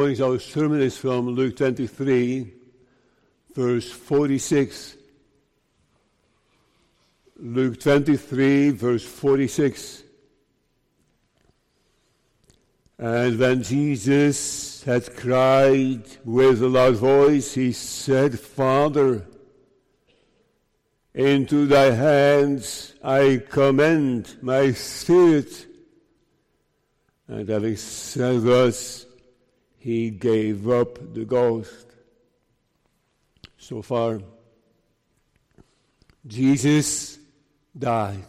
Our sermon is from Luke 23, verse 46. Luke 23, verse 46. And when Jesus had cried with a loud voice, he said, Father, into thy hands I commend my spirit. And having said thus, he gave up the ghost. So far, Jesus died.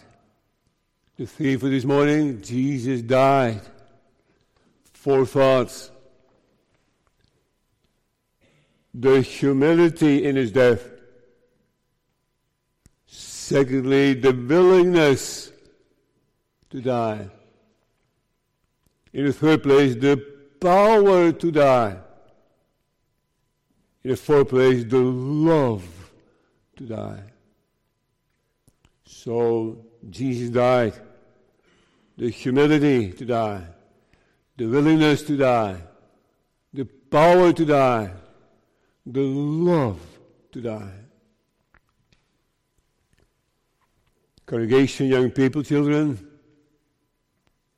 The theme for this morning, Jesus died. Four thoughts. The humility in his death. Secondly, the willingness to die. In the third place, the power to die. In the fourth place, the love to die. So Jesus died. The humility to die. The willingness to die. The power to die. The love to die. Congregation, young people, children,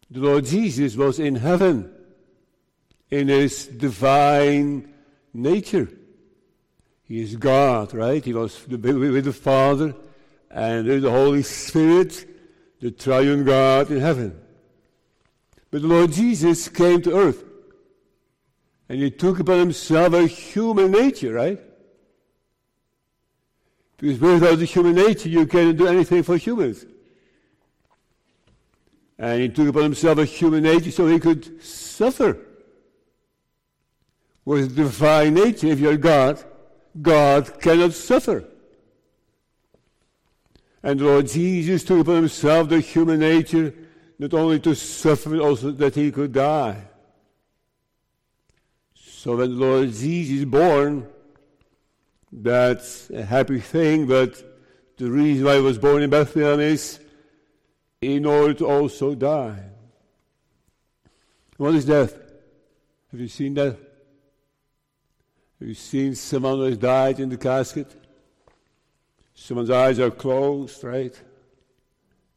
the Lord Jesus was in heaven in his divine nature. He is God, right? He was with the Father and with the Holy Spirit, the triune God in heaven. But the Lord Jesus came to earth and he took upon himself a human nature, right? Because without the human nature, you cannot do anything for humans. And he took upon himself a human nature so he could suffer with divine nature, if you're God, God cannot suffer. And Lord Jesus took upon himself the human nature, not only to suffer, but also that he could die. So when Lord Jesus is born, that's a happy thing, but the reason why he was born in Bethlehem is in order to also die. What is death? Have you seen that? You've seen someone who has died in the casket. Someone's eyes are closed, right?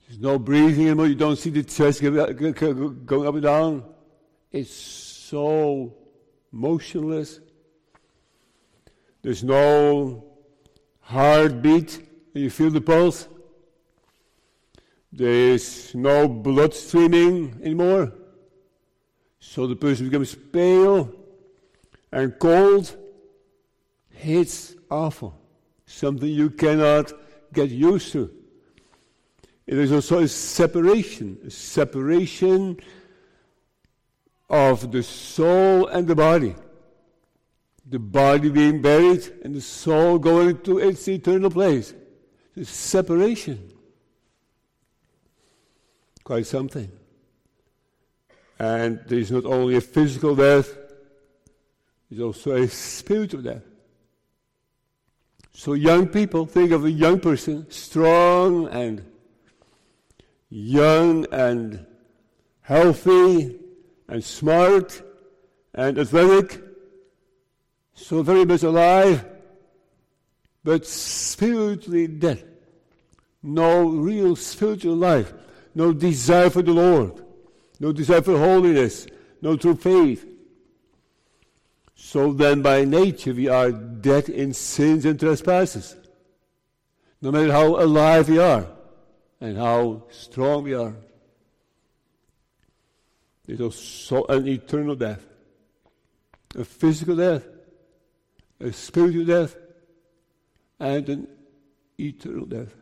There's no breathing anymore. You don't see the chest going up and down. It's so motionless. There's no heartbeat. You feel the pulse. There's no blood streaming anymore. So the person becomes pale and cold it's awful. Something you cannot get used to. It is also a separation, a separation of the soul and the body. The body being buried and the soul going to its eternal place. The separation. Quite something. And there is not only a physical death, there's also a spiritual death. So, young people, think of a young person, strong and young and healthy and smart and athletic, so very much alive, but spiritually dead. No real spiritual life, no desire for the Lord, no desire for holiness, no true faith. So then, by nature, we are dead in sins and trespasses. No matter how alive we are and how strong we are, there's also an eternal death, a physical death, a spiritual death, and an eternal death.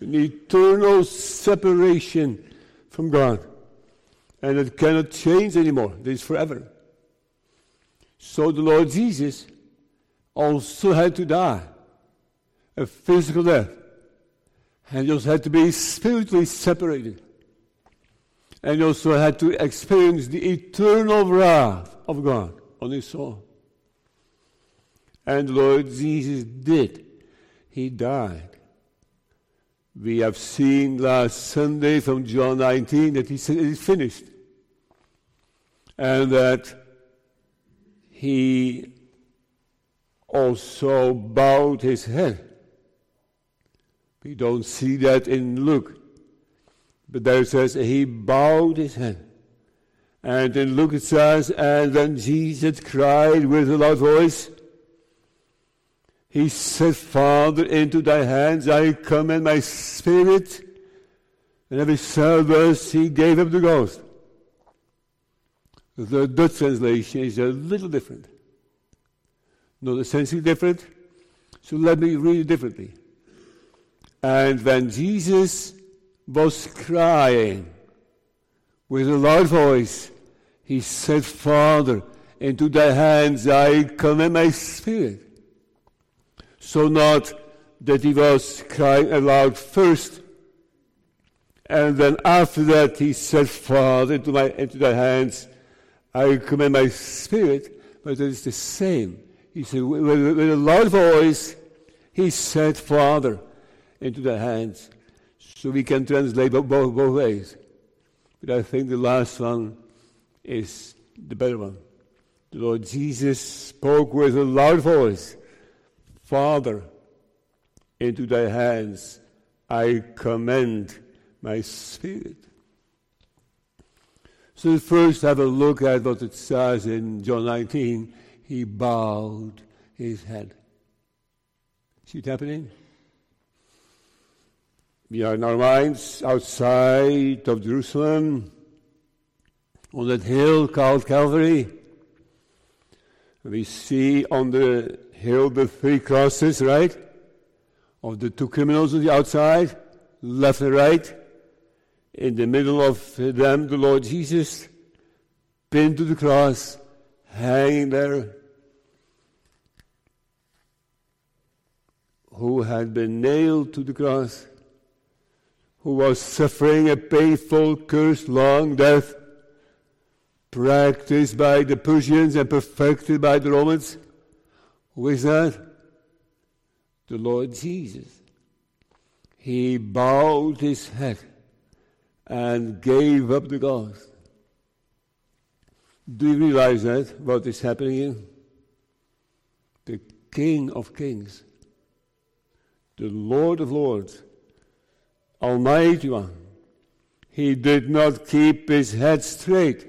An eternal separation from God. And it cannot change anymore. It is forever. So the Lord Jesus also had to die a physical death. And he also had to be spiritually separated. And he also had to experience the eternal wrath of God on his soul. And the Lord Jesus did. He died. We have seen last Sunday from John 19 that he said it is finished. And that he also bowed his head. We don't see that in Luke. But there it says he bowed his head. And in Luke it says, and then Jesus cried with a loud voice, He said, Father, into thy hands I commend my spirit. And every service he gave up the ghost. The Dutch translation is a little different. Not essentially different. So let me read it differently. And when Jesus was crying with a loud voice, he said, Father, into thy hands I commit my spirit. So not that he was crying aloud first, and then after that he said, Father, into, my, into thy hands I commit my spirit, but it is the same. He said, with, with a loud voice, he said, Father, into thy hands. So we can translate both, both ways. But I think the last one is the better one. The Lord Jesus spoke with a loud voice Father, into thy hands I commend my spirit. So first have a look at what it says in John 19. He bowed his head. See it happening? We are in our minds outside of Jerusalem on that hill called Calvary. We see on the hill the three crosses, right? Of the two criminals on the outside, left and right. In the middle of them, the Lord Jesus, pinned to the cross, hanging there, who had been nailed to the cross, who was suffering a painful, cursed, long death, practiced by the Persians and perfected by the Romans. Who is that? The Lord Jesus. He bowed his head and gave up the ghost. Do you realize that? What is happening here? The King of Kings, the Lord of Lords, Almighty One, he did not keep his head straight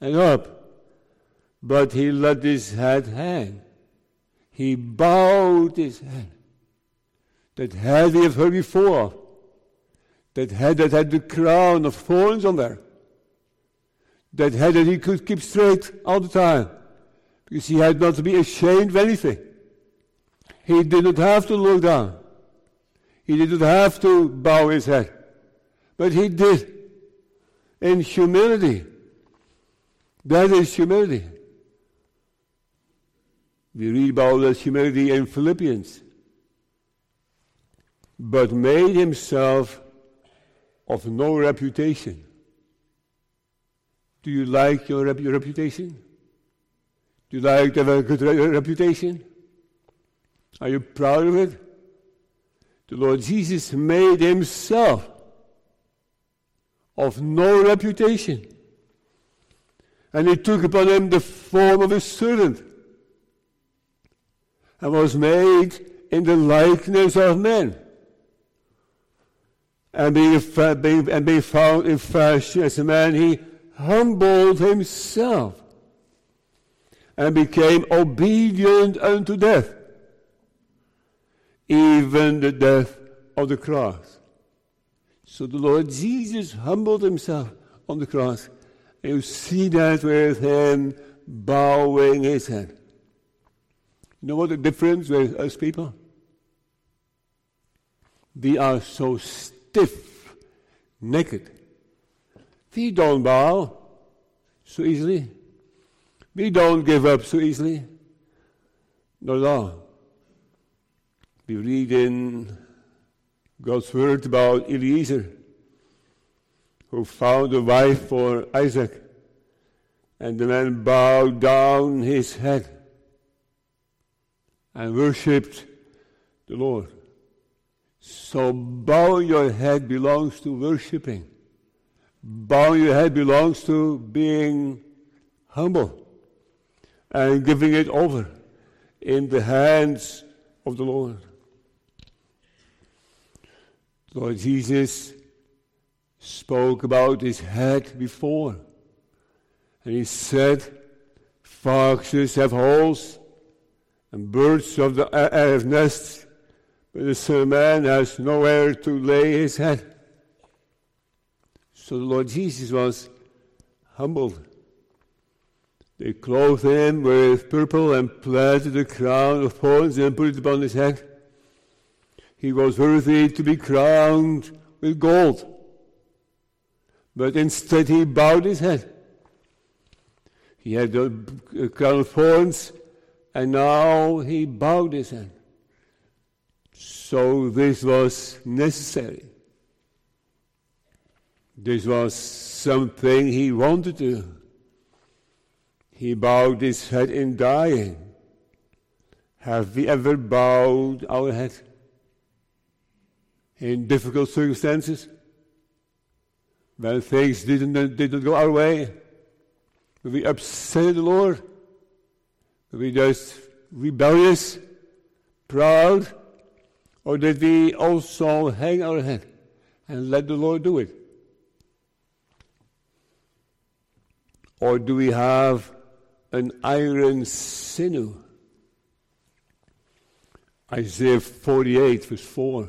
and up, but he let his head hang. He bowed his head. That head we have heard before that head that had the crown of thorns on there. That head that he could keep straight all the time. Because he had not to be ashamed of anything. He did not have to look down. He did not have to bow his head. But he did. In humility. That is humility. We read about that humility in Philippians. But made himself of no reputation. Do you like your, rep- your reputation? Do you like to have a good re- reputation? Are you proud of it? The Lord Jesus made himself of no reputation. And he took upon him the form of a servant and was made in the likeness of men and being, being, and being found in fashion as a man, he humbled himself and became obedient unto death, even the death of the cross. So the Lord Jesus humbled himself on the cross. And you see that with him bowing his head. You know what the difference with us people? We are so stiff naked. We don't bow so easily. We don't give up so easily. At all. We read in God's word about Eliezer, who found a wife for Isaac, and the man bowed down his head and worshipped the Lord. So bow your head belongs to worshiping. Bow your head belongs to being humble and giving it over in the hands of the Lord. Lord Jesus spoke about his head before. And he said, Foxes have holes, and birds of the air have nests, the Man has nowhere to lay his head. So the Lord Jesus was humbled. They clothed him with purple and planted a crown of thorns and put it upon his head. He was worthy to be crowned with gold. But instead he bowed his head. He had a crown of thorns, and now he bowed his head. So this was necessary. This was something he wanted to. He bowed his head in dying. Have we ever bowed our head in difficult circumstances? When things didn't, didn't go our way? We upset the Lord? We just rebellious, proud? Or did we also hang our head and let the Lord do it? Or do we have an iron sinew? Isaiah 48, verse 4.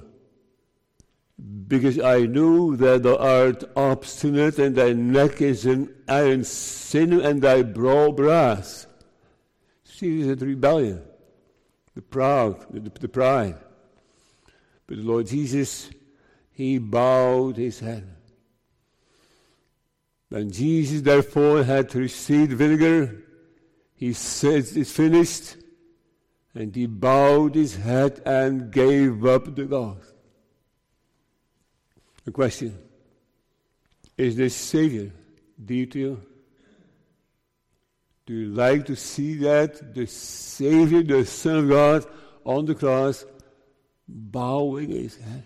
Because I knew that thou art obstinate, and thy neck is an iron sinew, and thy brow brass. See, this is rebellion, the proud, the, the pride. But the Lord Jesus, he bowed his head. When Jesus therefore had received vinegar, he said, It's finished. And he bowed his head and gave up the ghost. The question Is this Savior dear to you? Do you like to see that? The Savior, the Son of God, on the cross, bowing his head.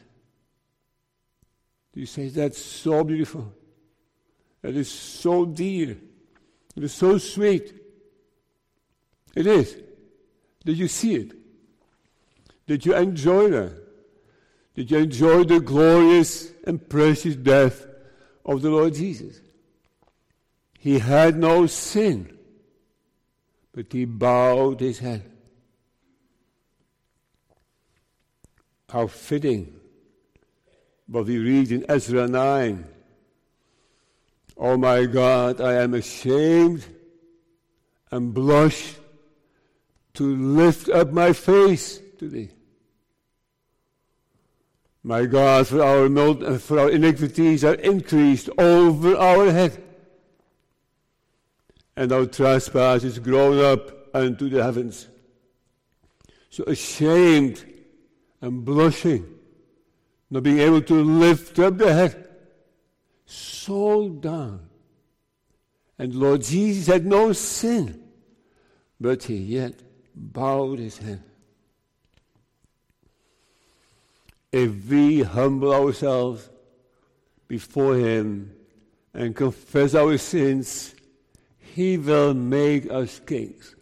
Do you say that's so beautiful? That is so dear. It is so sweet. It is. Did you see it? Did you enjoy that? Did you enjoy the glorious and precious death of the Lord Jesus? He had no sin, but he bowed his head. How fitting what we read in Ezra 9. Oh my God, I am ashamed and blush to lift up my face to thee. My God, for our, for our iniquities are increased over our head, and our trespasses grown up unto the heavens. So ashamed and blushing, not being able to lift up the head, so down. And Lord Jesus had no sin, but he yet bowed his head. If we humble ourselves before him and confess our sins, he will make us kings.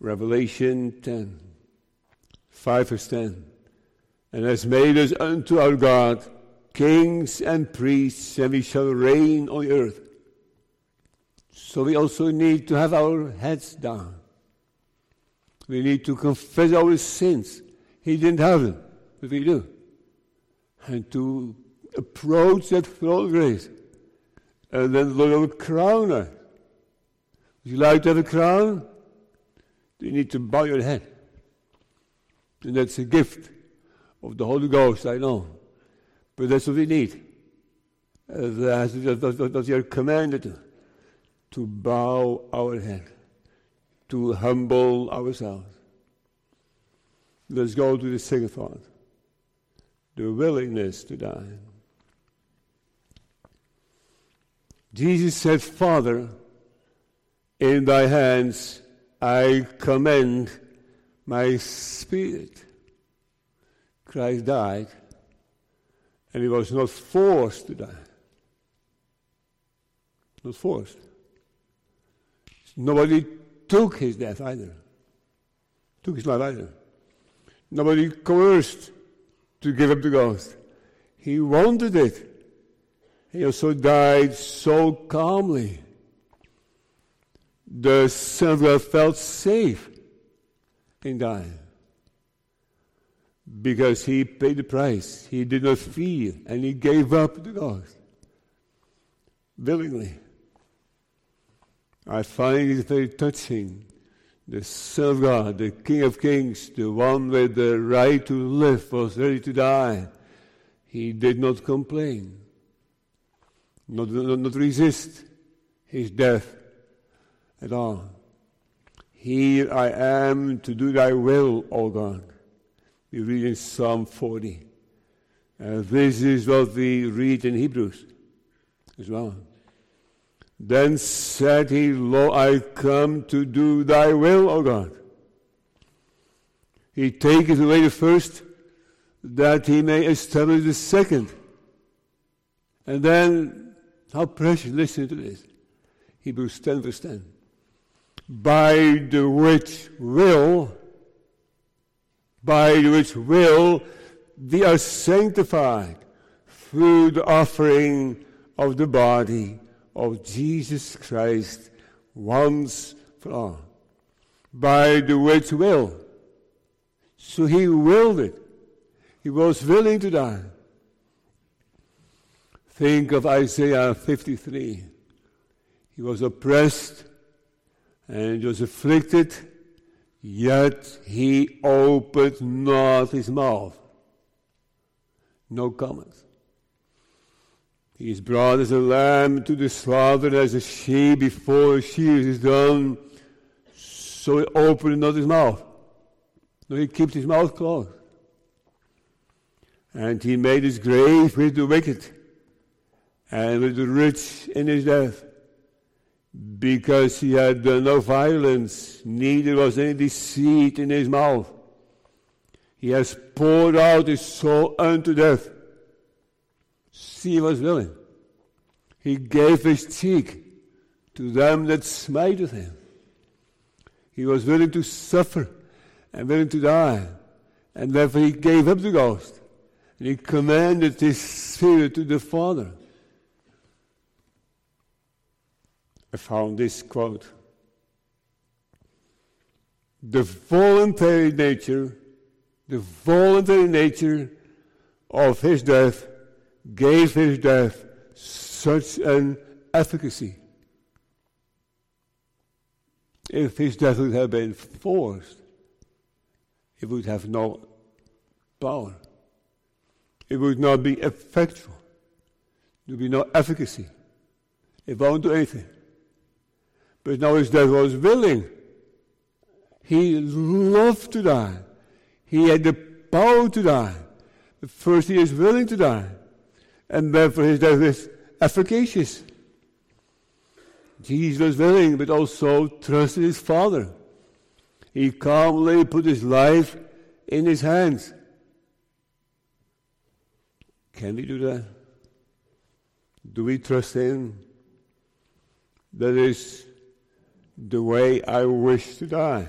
Revelation 10, 5 verse 10. And has made us unto our God kings and priests, and we shall reign on the earth. So we also need to have our heads down. We need to confess our sins. He didn't have them, but we do. And to approach that throne grace. And then the Lord will crown us. Would you like to have a crown? You need to bow your head. And that's a gift of the Holy Ghost, I know. But that's what we need. That's, what we are commanded to, to bow our head, to humble ourselves. Let's go to the second thought the willingness to die. Jesus said, Father, in thy hands I commend my spirit. Christ died, and he was not forced to die. Not forced. Nobody took his death either. Took his life either. Nobody coerced to give up the ghost. He wanted it. He also died so calmly. The Son of God felt safe in dying because he paid the price. He did not fear and he gave up the ghost willingly. I find it very touching. The Son of God, the King of Kings, the one with the right to live, was ready to die. He did not complain, not, not, not resist his death at all. Here I am to do thy will, O God. We read in Psalm 40. Uh, this is what we read in Hebrews as well. Then said he, Lo, I come to do thy will, O God. He taketh away the first, that he may establish the second. And then, how precious, listen to this. Hebrews 10, verse 10. By the which will, by the which will, we are sanctified through the offering of the body of Jesus Christ once for all. By the which will. So he willed it. He was willing to die. Think of Isaiah 53. He was oppressed and was afflicted, yet he opened not his mouth. No comments. He is brought as a lamb to the slaughter, as a sheep before shears is done. So he opened not his mouth. No, he kept his mouth closed. And he made his grave with the wicked and with the rich in his death. Because he had done no violence, neither was any deceit in his mouth. He has poured out his soul unto death See, he was willing. He gave his cheek to them that smited him. He was willing to suffer and willing to die. And therefore he gave up the ghost. And he commanded his spirit to the Father. I found this quote. The voluntary nature, the voluntary nature of his death gave his death such an efficacy. If his death would have been forced, it would have no power. It would not be effectual. There would be no efficacy. It won't do anything. But now his death was willing. He loved to die. He had the power to die. But first he is willing to die and therefore his death is efficacious. Jesus was willing, but also trusted his Father. He calmly put his life in his hands. Can we do that? Do we trust him? That is the way I wish to die.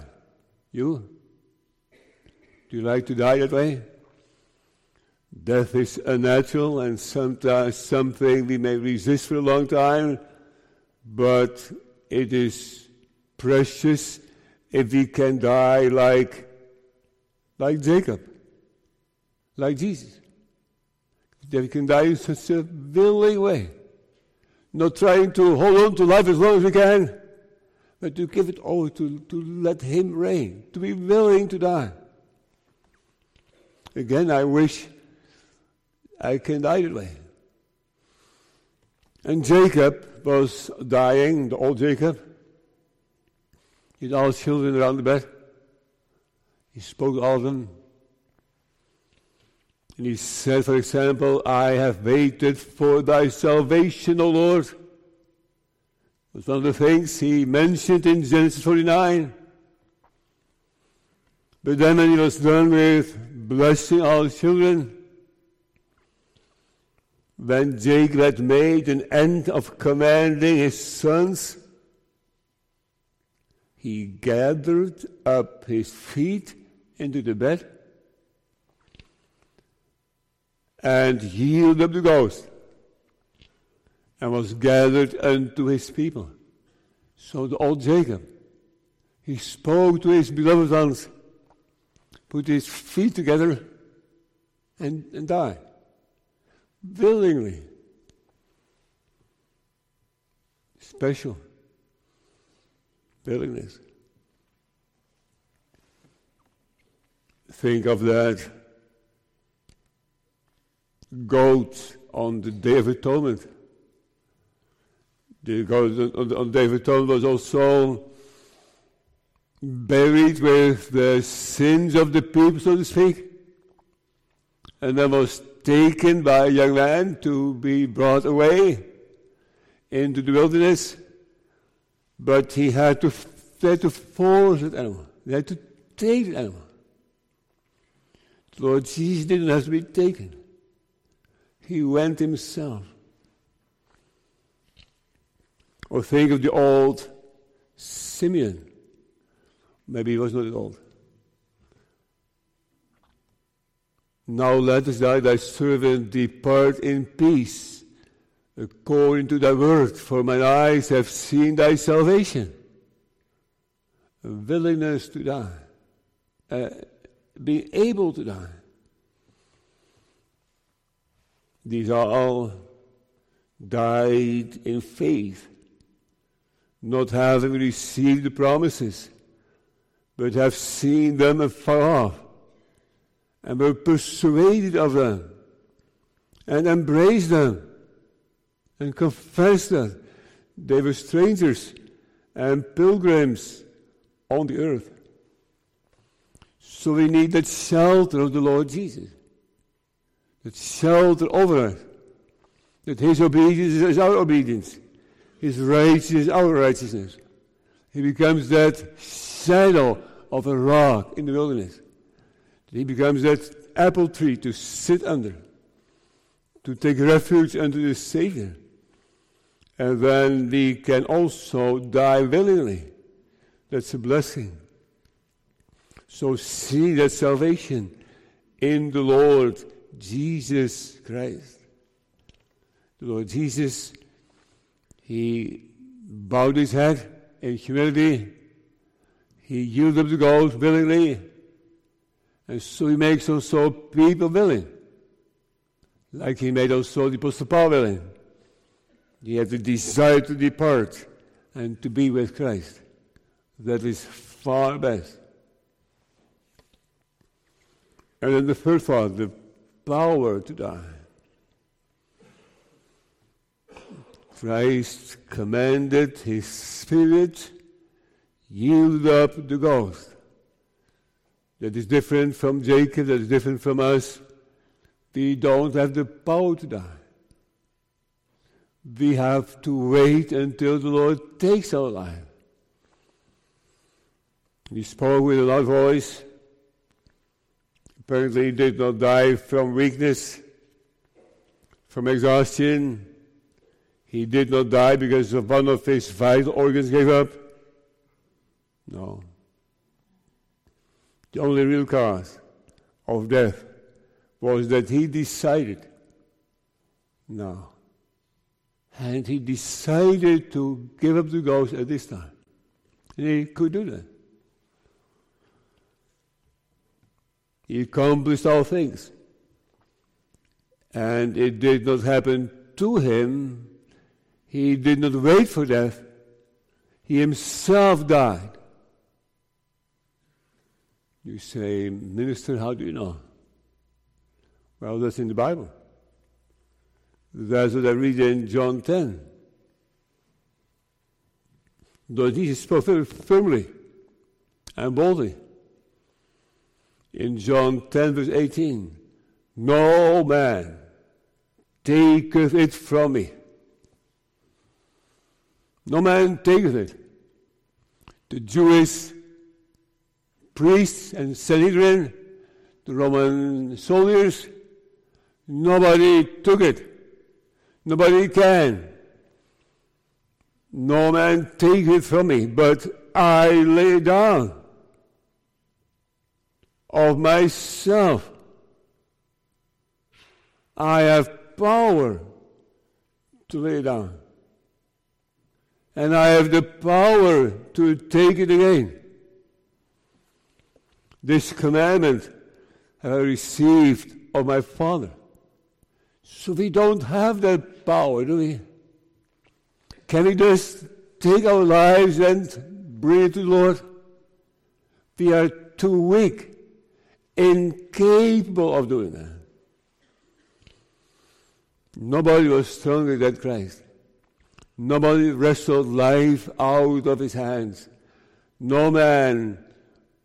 You? Do you like to die that way? Death is unnatural and sometimes something we may resist for a long time, but it is precious if we can die like, like Jacob, like Jesus. That we can die in such a willing way. Not trying to hold on to life as long as we can, but to give it over to, to let Him reign, to be willing to die. Again, I wish I can die way. And Jacob was dying, the old Jacob. He had all his children around the bed. He spoke to all of them. And he said, for example, I have waited for thy salvation, O Lord. Was one of the things he mentioned in Genesis 49. But then when he was done with blessing all children, when Jacob had made an end of commanding his sons, he gathered up his feet into the bed and yielded up the ghost and was gathered unto his people. So the old Jacob, he spoke to his beloved ones, put his feet together, and, and died. Willingly. Special. Willingness. Think of that goat on the Day of Atonement on, on Day was also buried with the sins of the people, so to speak, and then was taken by a young man to be brought away into the wilderness. But he had to, he had to force that animal. He had to take the animal. The Lord Jesus didn't have to be taken. He went himself. Or think of the old Simeon. Maybe he was not old. Now let us die, thy servant depart in peace, according to thy word, for mine eyes have seen thy salvation. A willingness to die, uh, being able to die. These are all died in faith not having received the promises, but have seen them afar off, and were persuaded of them, and embraced them, and confessed that they were strangers and pilgrims on the earth. So we need that shelter of the Lord Jesus, that shelter over us, that His obedience is our obedience his righteousness, our righteousness. He becomes that shadow of a rock in the wilderness. He becomes that apple tree to sit under, to take refuge under the Savior. And then we can also die willingly. That's a blessing. So see that salvation in the Lord Jesus Christ. The Lord Jesus he bowed his head in humility. He yielded up the gold willingly. And so he makes also people willing. Like he made also the Apostle Paul willing. He had the desire to depart and to be with Christ. That is far best. And then the third one, the power to die. Christ commanded his spirit, yield up the ghost. That is different from Jacob, that is different from us. We don't have the power to die. We have to wait until the Lord takes our life. He spoke with a loud voice. Apparently, he did not die from weakness, from exhaustion, he did not die because one of his vital organs gave up. No. The only real cause of death was that he decided. No. And he decided to give up the ghost at this time. And he could do that. He accomplished all things. And it did not happen to him he did not wait for death. He himself died. You say, Minister, how do you know? Well, that's in the Bible. That's what I read in John 10. Though Jesus spoke very firmly and boldly. In John 10, verse 18, no man taketh it from me. No man taketh it. The Jewish priests and Sanhedrin, the Roman soldiers, nobody took it. Nobody can. No man take it from me, but I lay down of myself. I have power to lay down. And I have the power to take it again. This commandment I received of my Father. So we don't have that power, do we? Can we just take our lives and bring it to the Lord? We are too weak, incapable of doing that. Nobody was stronger than Christ. Nobody wrestled life out of his hands. No man,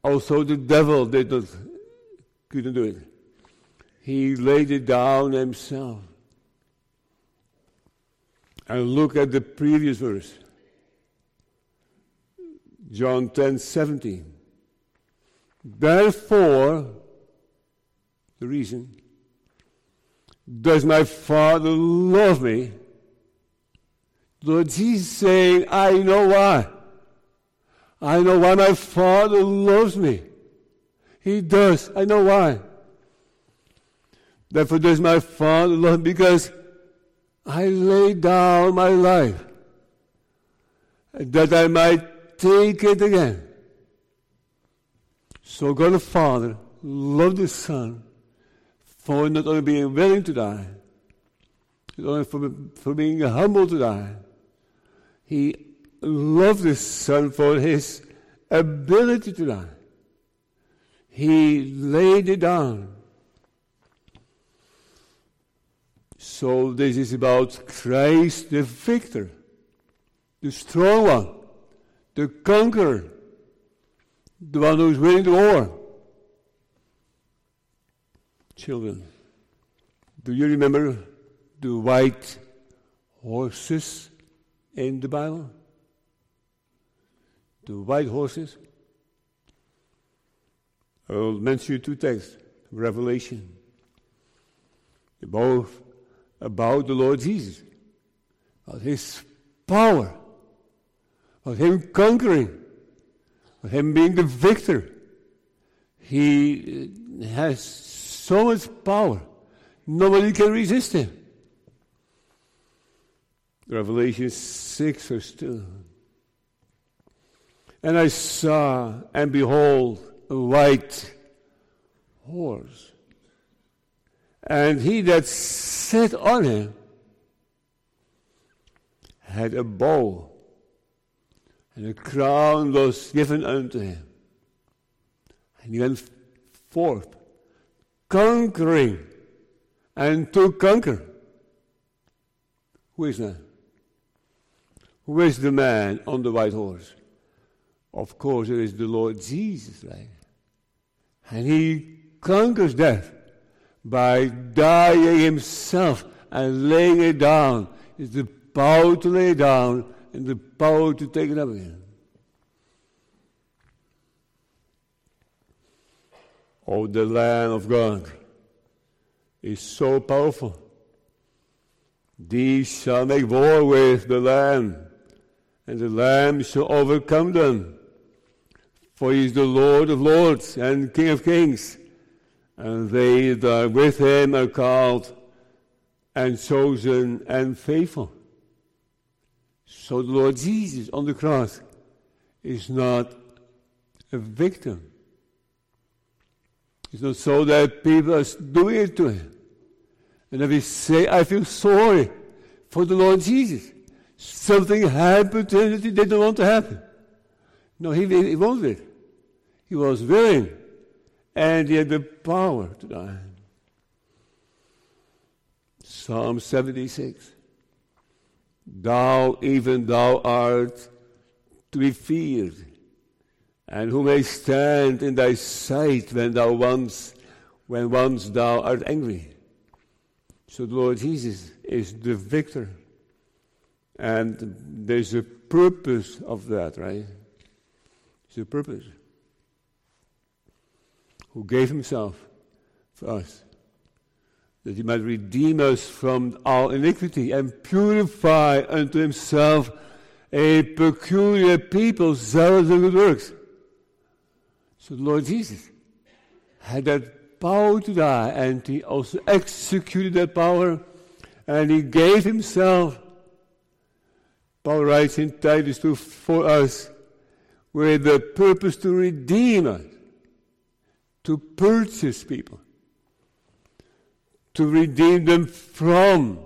also the devil, did not, couldn't do it. He laid it down himself. And look at the previous verse. John 10 17. Therefore, the reason, does my Father love me? Lord Jesus saying, I know why. I know why my Father loves me. He does. I know why. Therefore does my Father love me because I lay down my life that I might take it again. So God the Father loved the Son for not only being willing to die, not only for, for being humble to die, he loved his Son for his ability to die. He laid it down. So this is about Christ the victor, the strong one, the conqueror, the one who is winning the war. Children, do you remember the white horses in the Bible? The white horses? I will mention two texts Revelation. Both about the Lord Jesus, about His power, about Him conquering, about Him being the victor. He has so much power, nobody can resist Him. Revelation 6 verse 2. And I saw, and behold, a white horse and he that sat on him had a bow, and a crown was given unto him. And he went forth, conquering, and to conquer. Who is that? Who is the man on the white horse? Of course, it is the Lord Jesus, right? And he conquers death by dying himself and laying it down. It's the power to lay down and the power to take it up again. Oh, the Lamb of God is so powerful. These shall make war with the Lamb, and the Lamb shall overcome them. For he is the Lord of lords and King of kings and they that are with him are called and chosen and faithful. So the Lord Jesus on the cross is not a victim. It's not so that people are doing it to him. And if we say, I feel sorry for the Lord Jesus, something happened to him that he didn't want to happen. No, he, he wanted it. He was willing and he had the power to die. Psalm 76. Thou, even thou art to be feared, and who may stand in thy sight when thou once, when once thou art angry. So the Lord Jesus is the victor. And there's a purpose of that, right? There's a purpose who gave himself for us, that he might redeem us from our iniquity and purify unto himself a peculiar people, zealous of good works. So the Lord Jesus had that power to die, and he also executed that power, and he gave himself. Paul writes in Titus 2 for us, uh, with the purpose to redeem us, to purchase people, to redeem them from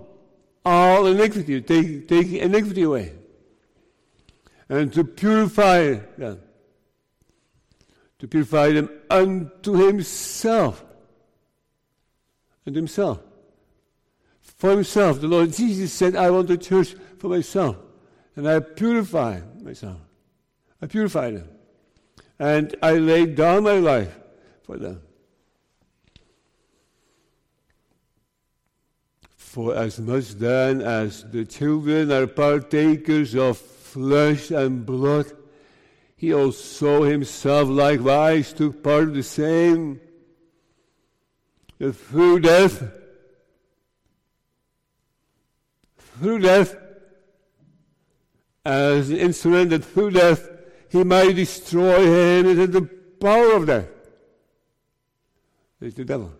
all iniquity, take, taking iniquity away, and to purify them, to purify them unto himself, and himself. For himself, the Lord Jesus said, I want the church for myself, and I purified myself. I purified them. And I laid down my life for them. For as much then as the children are partakers of flesh and blood, he also himself likewise took part of the same, through death, through death, as an instrument that through death he might destroy him and the power of death. It's the devil.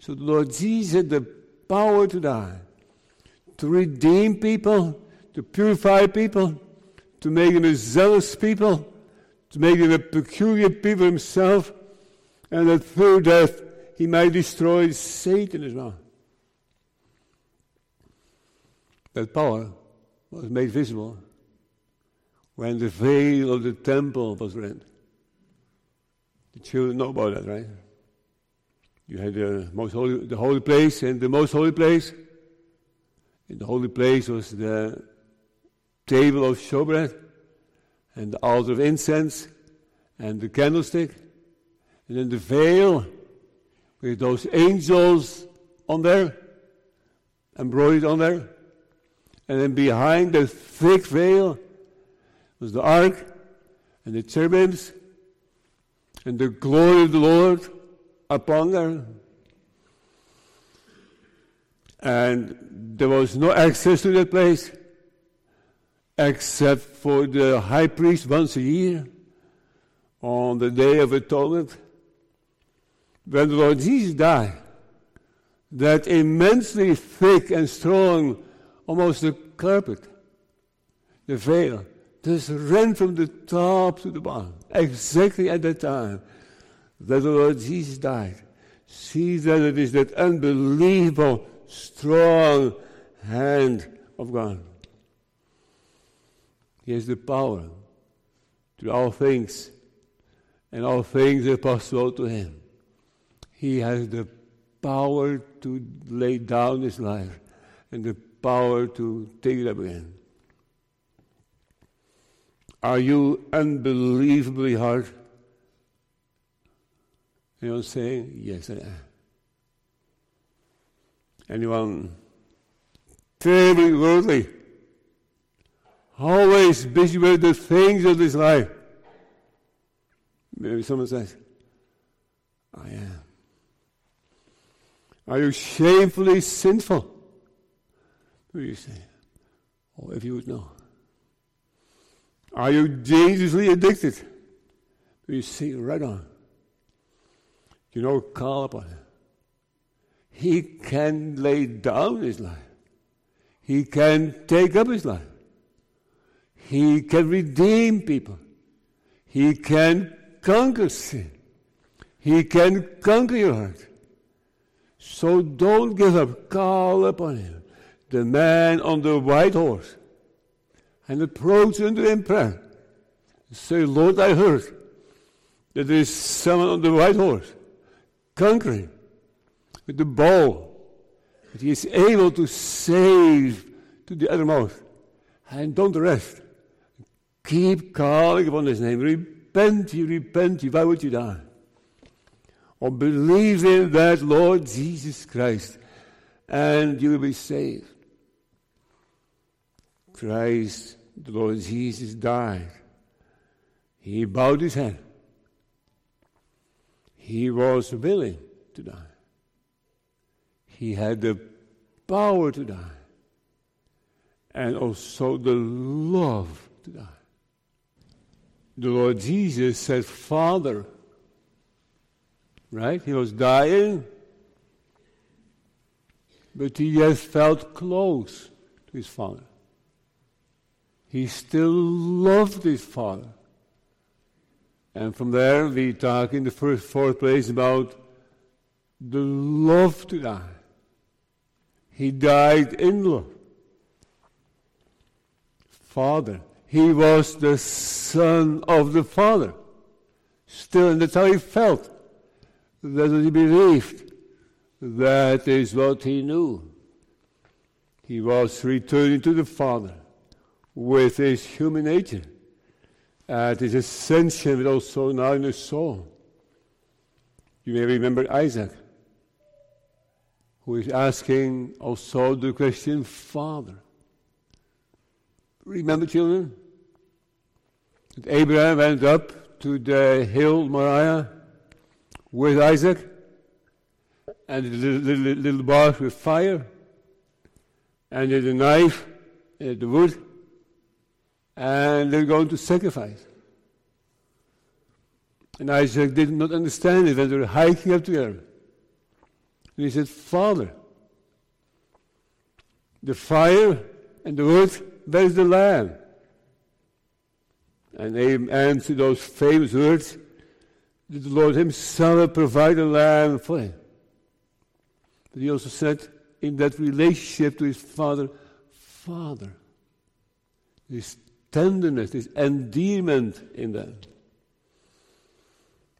So the Lord Jesus had the power to die, to redeem people, to purify people, to make them a zealous people, to make them a peculiar people himself, and that through death he might destroy Satan as well. That power was made visible when the veil of the temple was rent. The children know about that, right? You had the most holy, the holy place, and the most holy place. In the holy place was the table of showbread, and the altar of incense, and the candlestick, and then the veil with those angels on there, embroidered on there, and then behind the thick veil was the ark and the cherubims and the glory of the Lord upon them. And there was no access to that place except for the high priest once a year on the day of atonement. When the Lord Jesus died, that immensely thick and strong, almost the carpet, the veil, just ran from the top to the bottom, exactly at that time that the Lord Jesus died. See that it is that unbelievable, strong hand of God. He has the power to all things, and all things are possible to him. He has the power to lay down his life and the power to take it up again. Are you unbelievably hard? Anyone saying, Yes, I am. Anyone terribly worldly? Always busy with the things of this life. Maybe someone says, I am. Are you shamefully sinful? Maybe you say, Oh, if you would know. Are you dangerously addicted? You see right on. You know, call upon him. He can lay down his life. He can take up his life. He can redeem people. He can conquer sin. He can conquer your heart. So don't give up. Call upon him. The man on the white horse and approach unto him prayer. Say, Lord, I heard that there is someone on the white horse, conquering with the bow, that he is able to save to the uttermost. And don't rest. Keep calling upon his name. Repent ye, repent ye. Why would you die? Or believe in that Lord Jesus Christ, and you will be saved. Christ, the Lord Jesus, died. He bowed his head. He was willing to die. He had the power to die. and also the love to die. The Lord Jesus said, Father, right? He was dying, but he yet felt close to his Father. He still loved his Father. And from there, we talk in the first, fourth place about the love to die. He died in love. Father. He was the Son of the Father. Still, and that's how he felt. That's what he believed. That is what he knew. He was returning to the Father with his human nature at uh, his ascension, but also now in his soul. You may remember Isaac, who is asking also the question, Father. Remember, children? That Abraham went up to the hill Moriah with Isaac and the little, little, little bar with fire and the knife and the wood and they're going to sacrifice. And Isaac did not understand it, and they were hiking up together. And he said, Father, the fire and the wood, where's the lamb? And Abraham answered those famous words that the Lord Himself provide a lamb for him. But He also said, in that relationship to His Father, Father. His tenderness, His endearment in.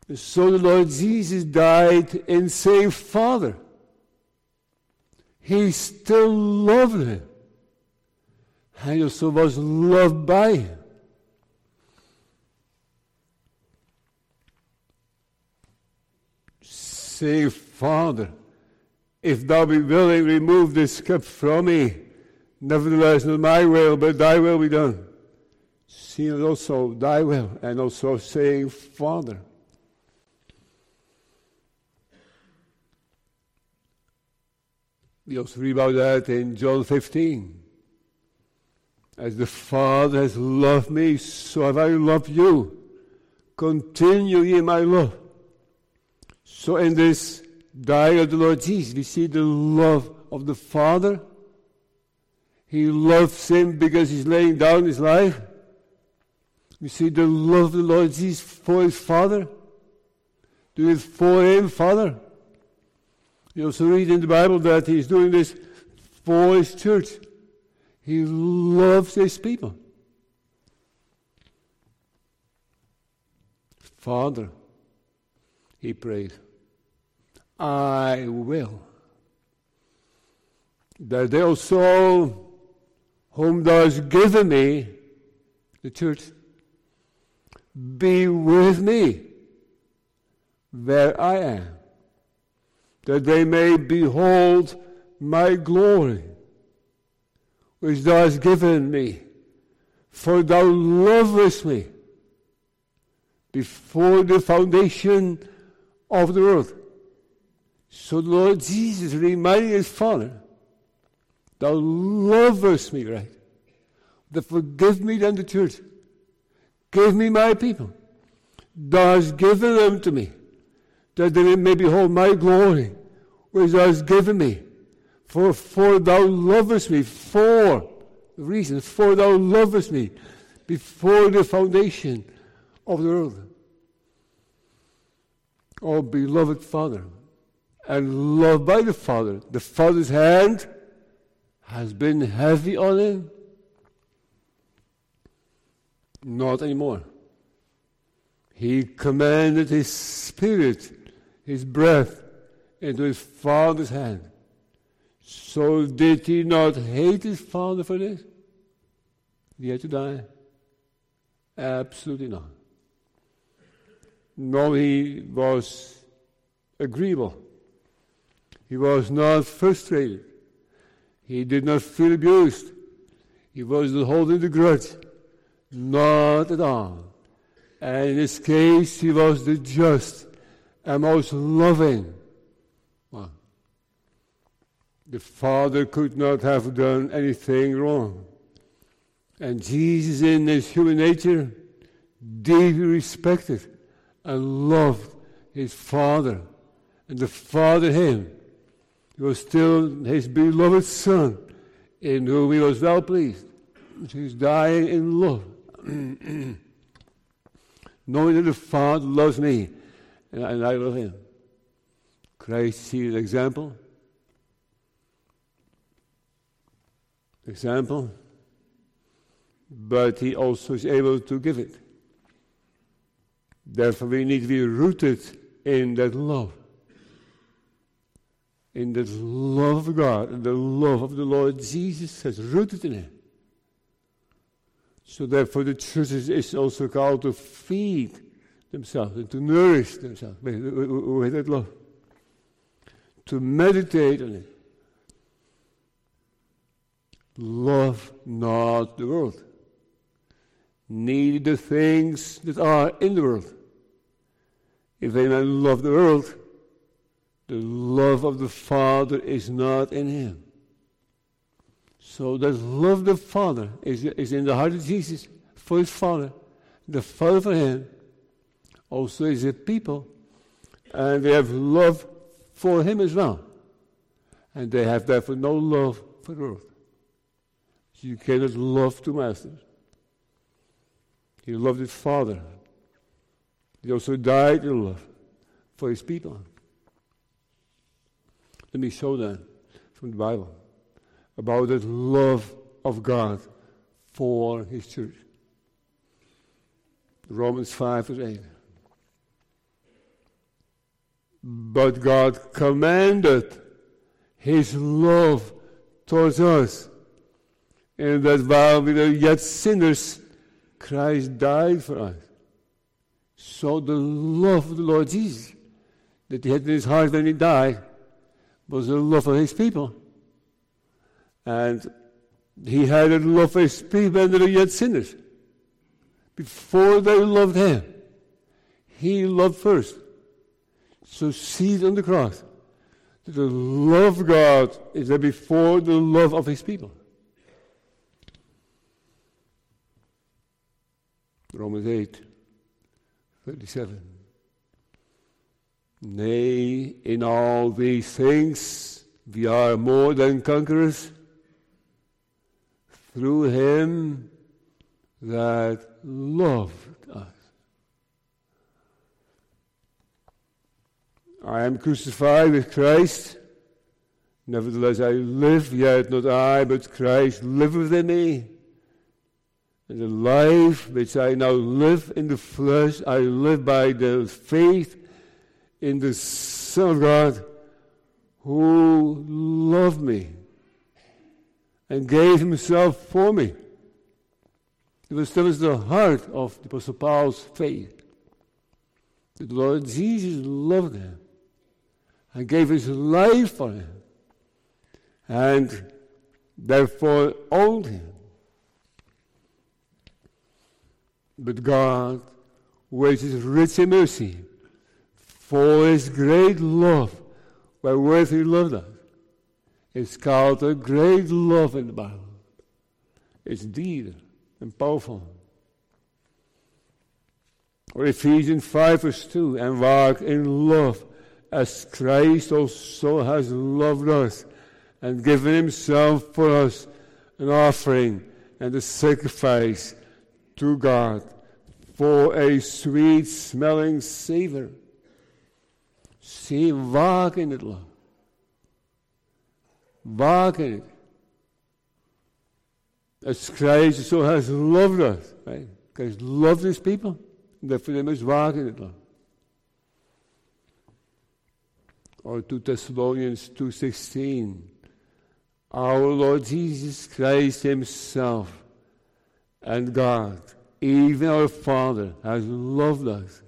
And so the Lord Jesus died and saved Father. He still loved him. And also was loved by him. Say, Father, if thou be willing, remove this cup from me. Nevertheless, not my will, but thy will be done. See also thy will, and also saying, Father. We also read about that in John 15. As the Father has loved me, so have I loved you. Continue in my love. So in this diary of the Lord Jesus, we see the love of the Father. He loves him because he's laying down his life. We see the love of the Lord Jesus for his Father. Do it for him, Father. You also read in the Bible that he's doing this for his church. He loves his people. Father, he prayed, I will. That they also, whom thou hast given me, the church, be with me where I am that they may behold my glory, which thou hast given me. For thou lovest me before the foundation of the world. So the Lord Jesus reminding his Father, Thou lovest me, right? That forgive me then the church. Give me my people. Thou hast given them to me that they may behold my glory, which thou hast given me. For, for thou lovest me, for the reason, for thou lovest me before the foundation of the world. Oh, beloved Father, and loved by the Father, the Father's hand has been heavy on him. Not anymore. He commanded his spirit his breath into his father's hand. So did he not hate his father for this? He had to die? Absolutely not. No, he was agreeable. He was not frustrated. He did not feel abused. He wasn't holding the grudge. Not at all. And in this case, he was the just and most loving one. The Father could not have done anything wrong. And Jesus, in his human nature, deeply respected and loved his Father. And the Father him. He was still his beloved Son, in whom he was well pleased. He's dying in love. Knowing that the Father loves me, and I, I love him. Christ see an example. Example. But he also is able to give it. Therefore, we need to be rooted in that love. In that love of God the love of the Lord Jesus has rooted in Him. So, therefore, the church is also called to feed themselves and to nourish themselves with, with that love, to meditate on it. Love not the world, neither the things that are in the world. If any man love the world, the love of the Father is not in him. So that love the Father is, is in the heart of Jesus for his Father, the Father for him, also is a people, and they have love for him as well. And they have therefore no love for the world. You cannot love two masters. He loved his Father. He also died in love for his people. Let me show that from the Bible about that love of God for his church. Romans 5 verse 8. But God commanded his love towards us, and that while we were yet sinners, Christ died for us. So the love of the Lord Jesus that he had in his heart when he died was the love for his people. And he had a love for his people when they were yet sinners. Before they loved him, he loved first. So see it on the cross. The love of God is there before the love of his people. Romans 8, 37. Nay, in all these things we are more than conquerors through him that loved us. I am crucified with Christ. Nevertheless, I live, yet not I, but Christ liveth in me. And the life which I now live in the flesh, I live by the faith in the Son of God who loved me and gave himself for me. It was, that was the heart of the Apostle Paul's faith. The Lord Jesus loved him and gave his life for him and therefore owned him. But God, which is rich in mercy, for his great love, wherewith he loved us, is called a great love in the Bible. It's deep and powerful. Or Ephesians 5 verse 2, and walk in love as Christ also has loved us and given himself for us an offering and a sacrifice to God for a sweet smelling savor. See, walk in it, love. Walk in it. As Christ so has loved us, right? Christ loved his people, therefore they must walk in it. Or 2 Thessalonians 2.16 Our Lord Jesus Christ himself and God, even our Father, has loved us,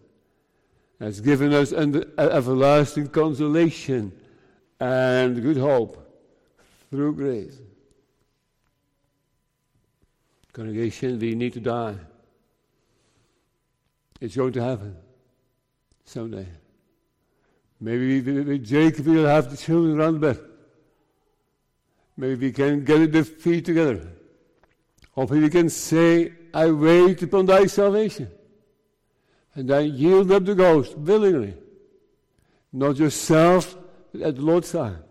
has given us an everlasting consolation and good hope through grace. Congregation, we need to die. It's going to happen someday. Maybe we, we, Jacob will have the children around the bed. Maybe we can get the feet together Hopefully we can say, I wait upon thy salvation. And I yield up the ghost willingly. Not yourself, but at the Lord's time.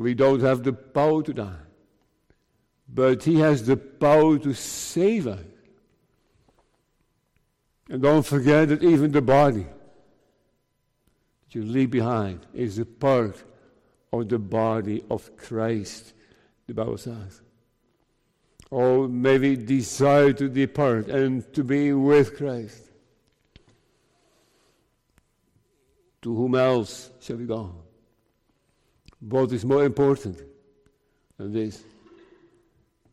We don't have the power to die. But he has the power to save us. And don't forget that even the body that you leave behind is a part of the body of Christ, the Bible says. Oh, may we desire to depart and to be with Christ. To whom else shall we go? What is more important than this?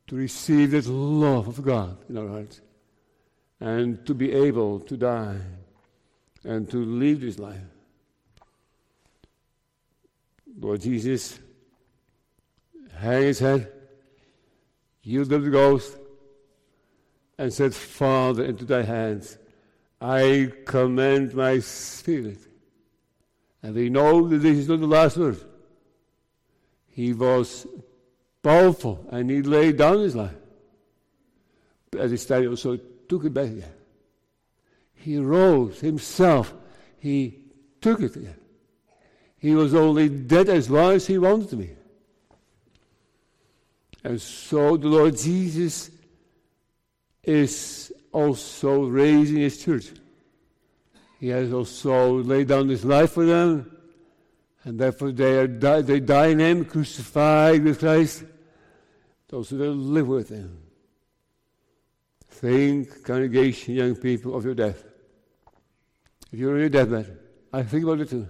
To receive that love of God in our hearts and to be able to die and to live this life. Lord Jesus hang his head, yielded the ghost, and said, Father, into thy hands I commend my spirit. And we know that this is not the last word. He was powerful and he laid down his life. He also took it back again. He rose himself. He took it again. He was only dead as long as he wanted to be. And so the Lord Jesus is also raising his church. He has also laid down his life for them, and therefore they, are di- they die in him, crucified with Christ. Those who live with him. Think, congregation, young people, of your death. If you're on your deathbed, I think about it too.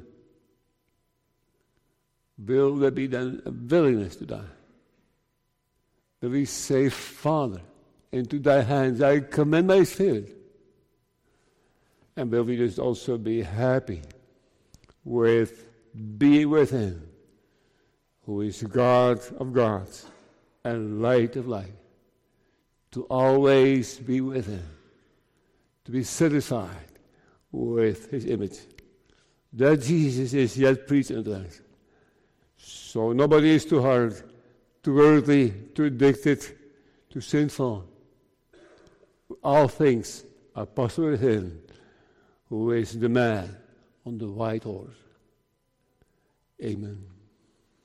Will there be then a willingness to die? Will we say, Father, into thy hands I commend my spirit? And will we just also be happy with being with him, who is God of gods and light of light, to always be with him, to be satisfied with his image. That Jesus is yet preaching to us. So nobody is too hard, too worldly, too addicted, too sinful. All things are possible with him who is the man on the white horse. Amen.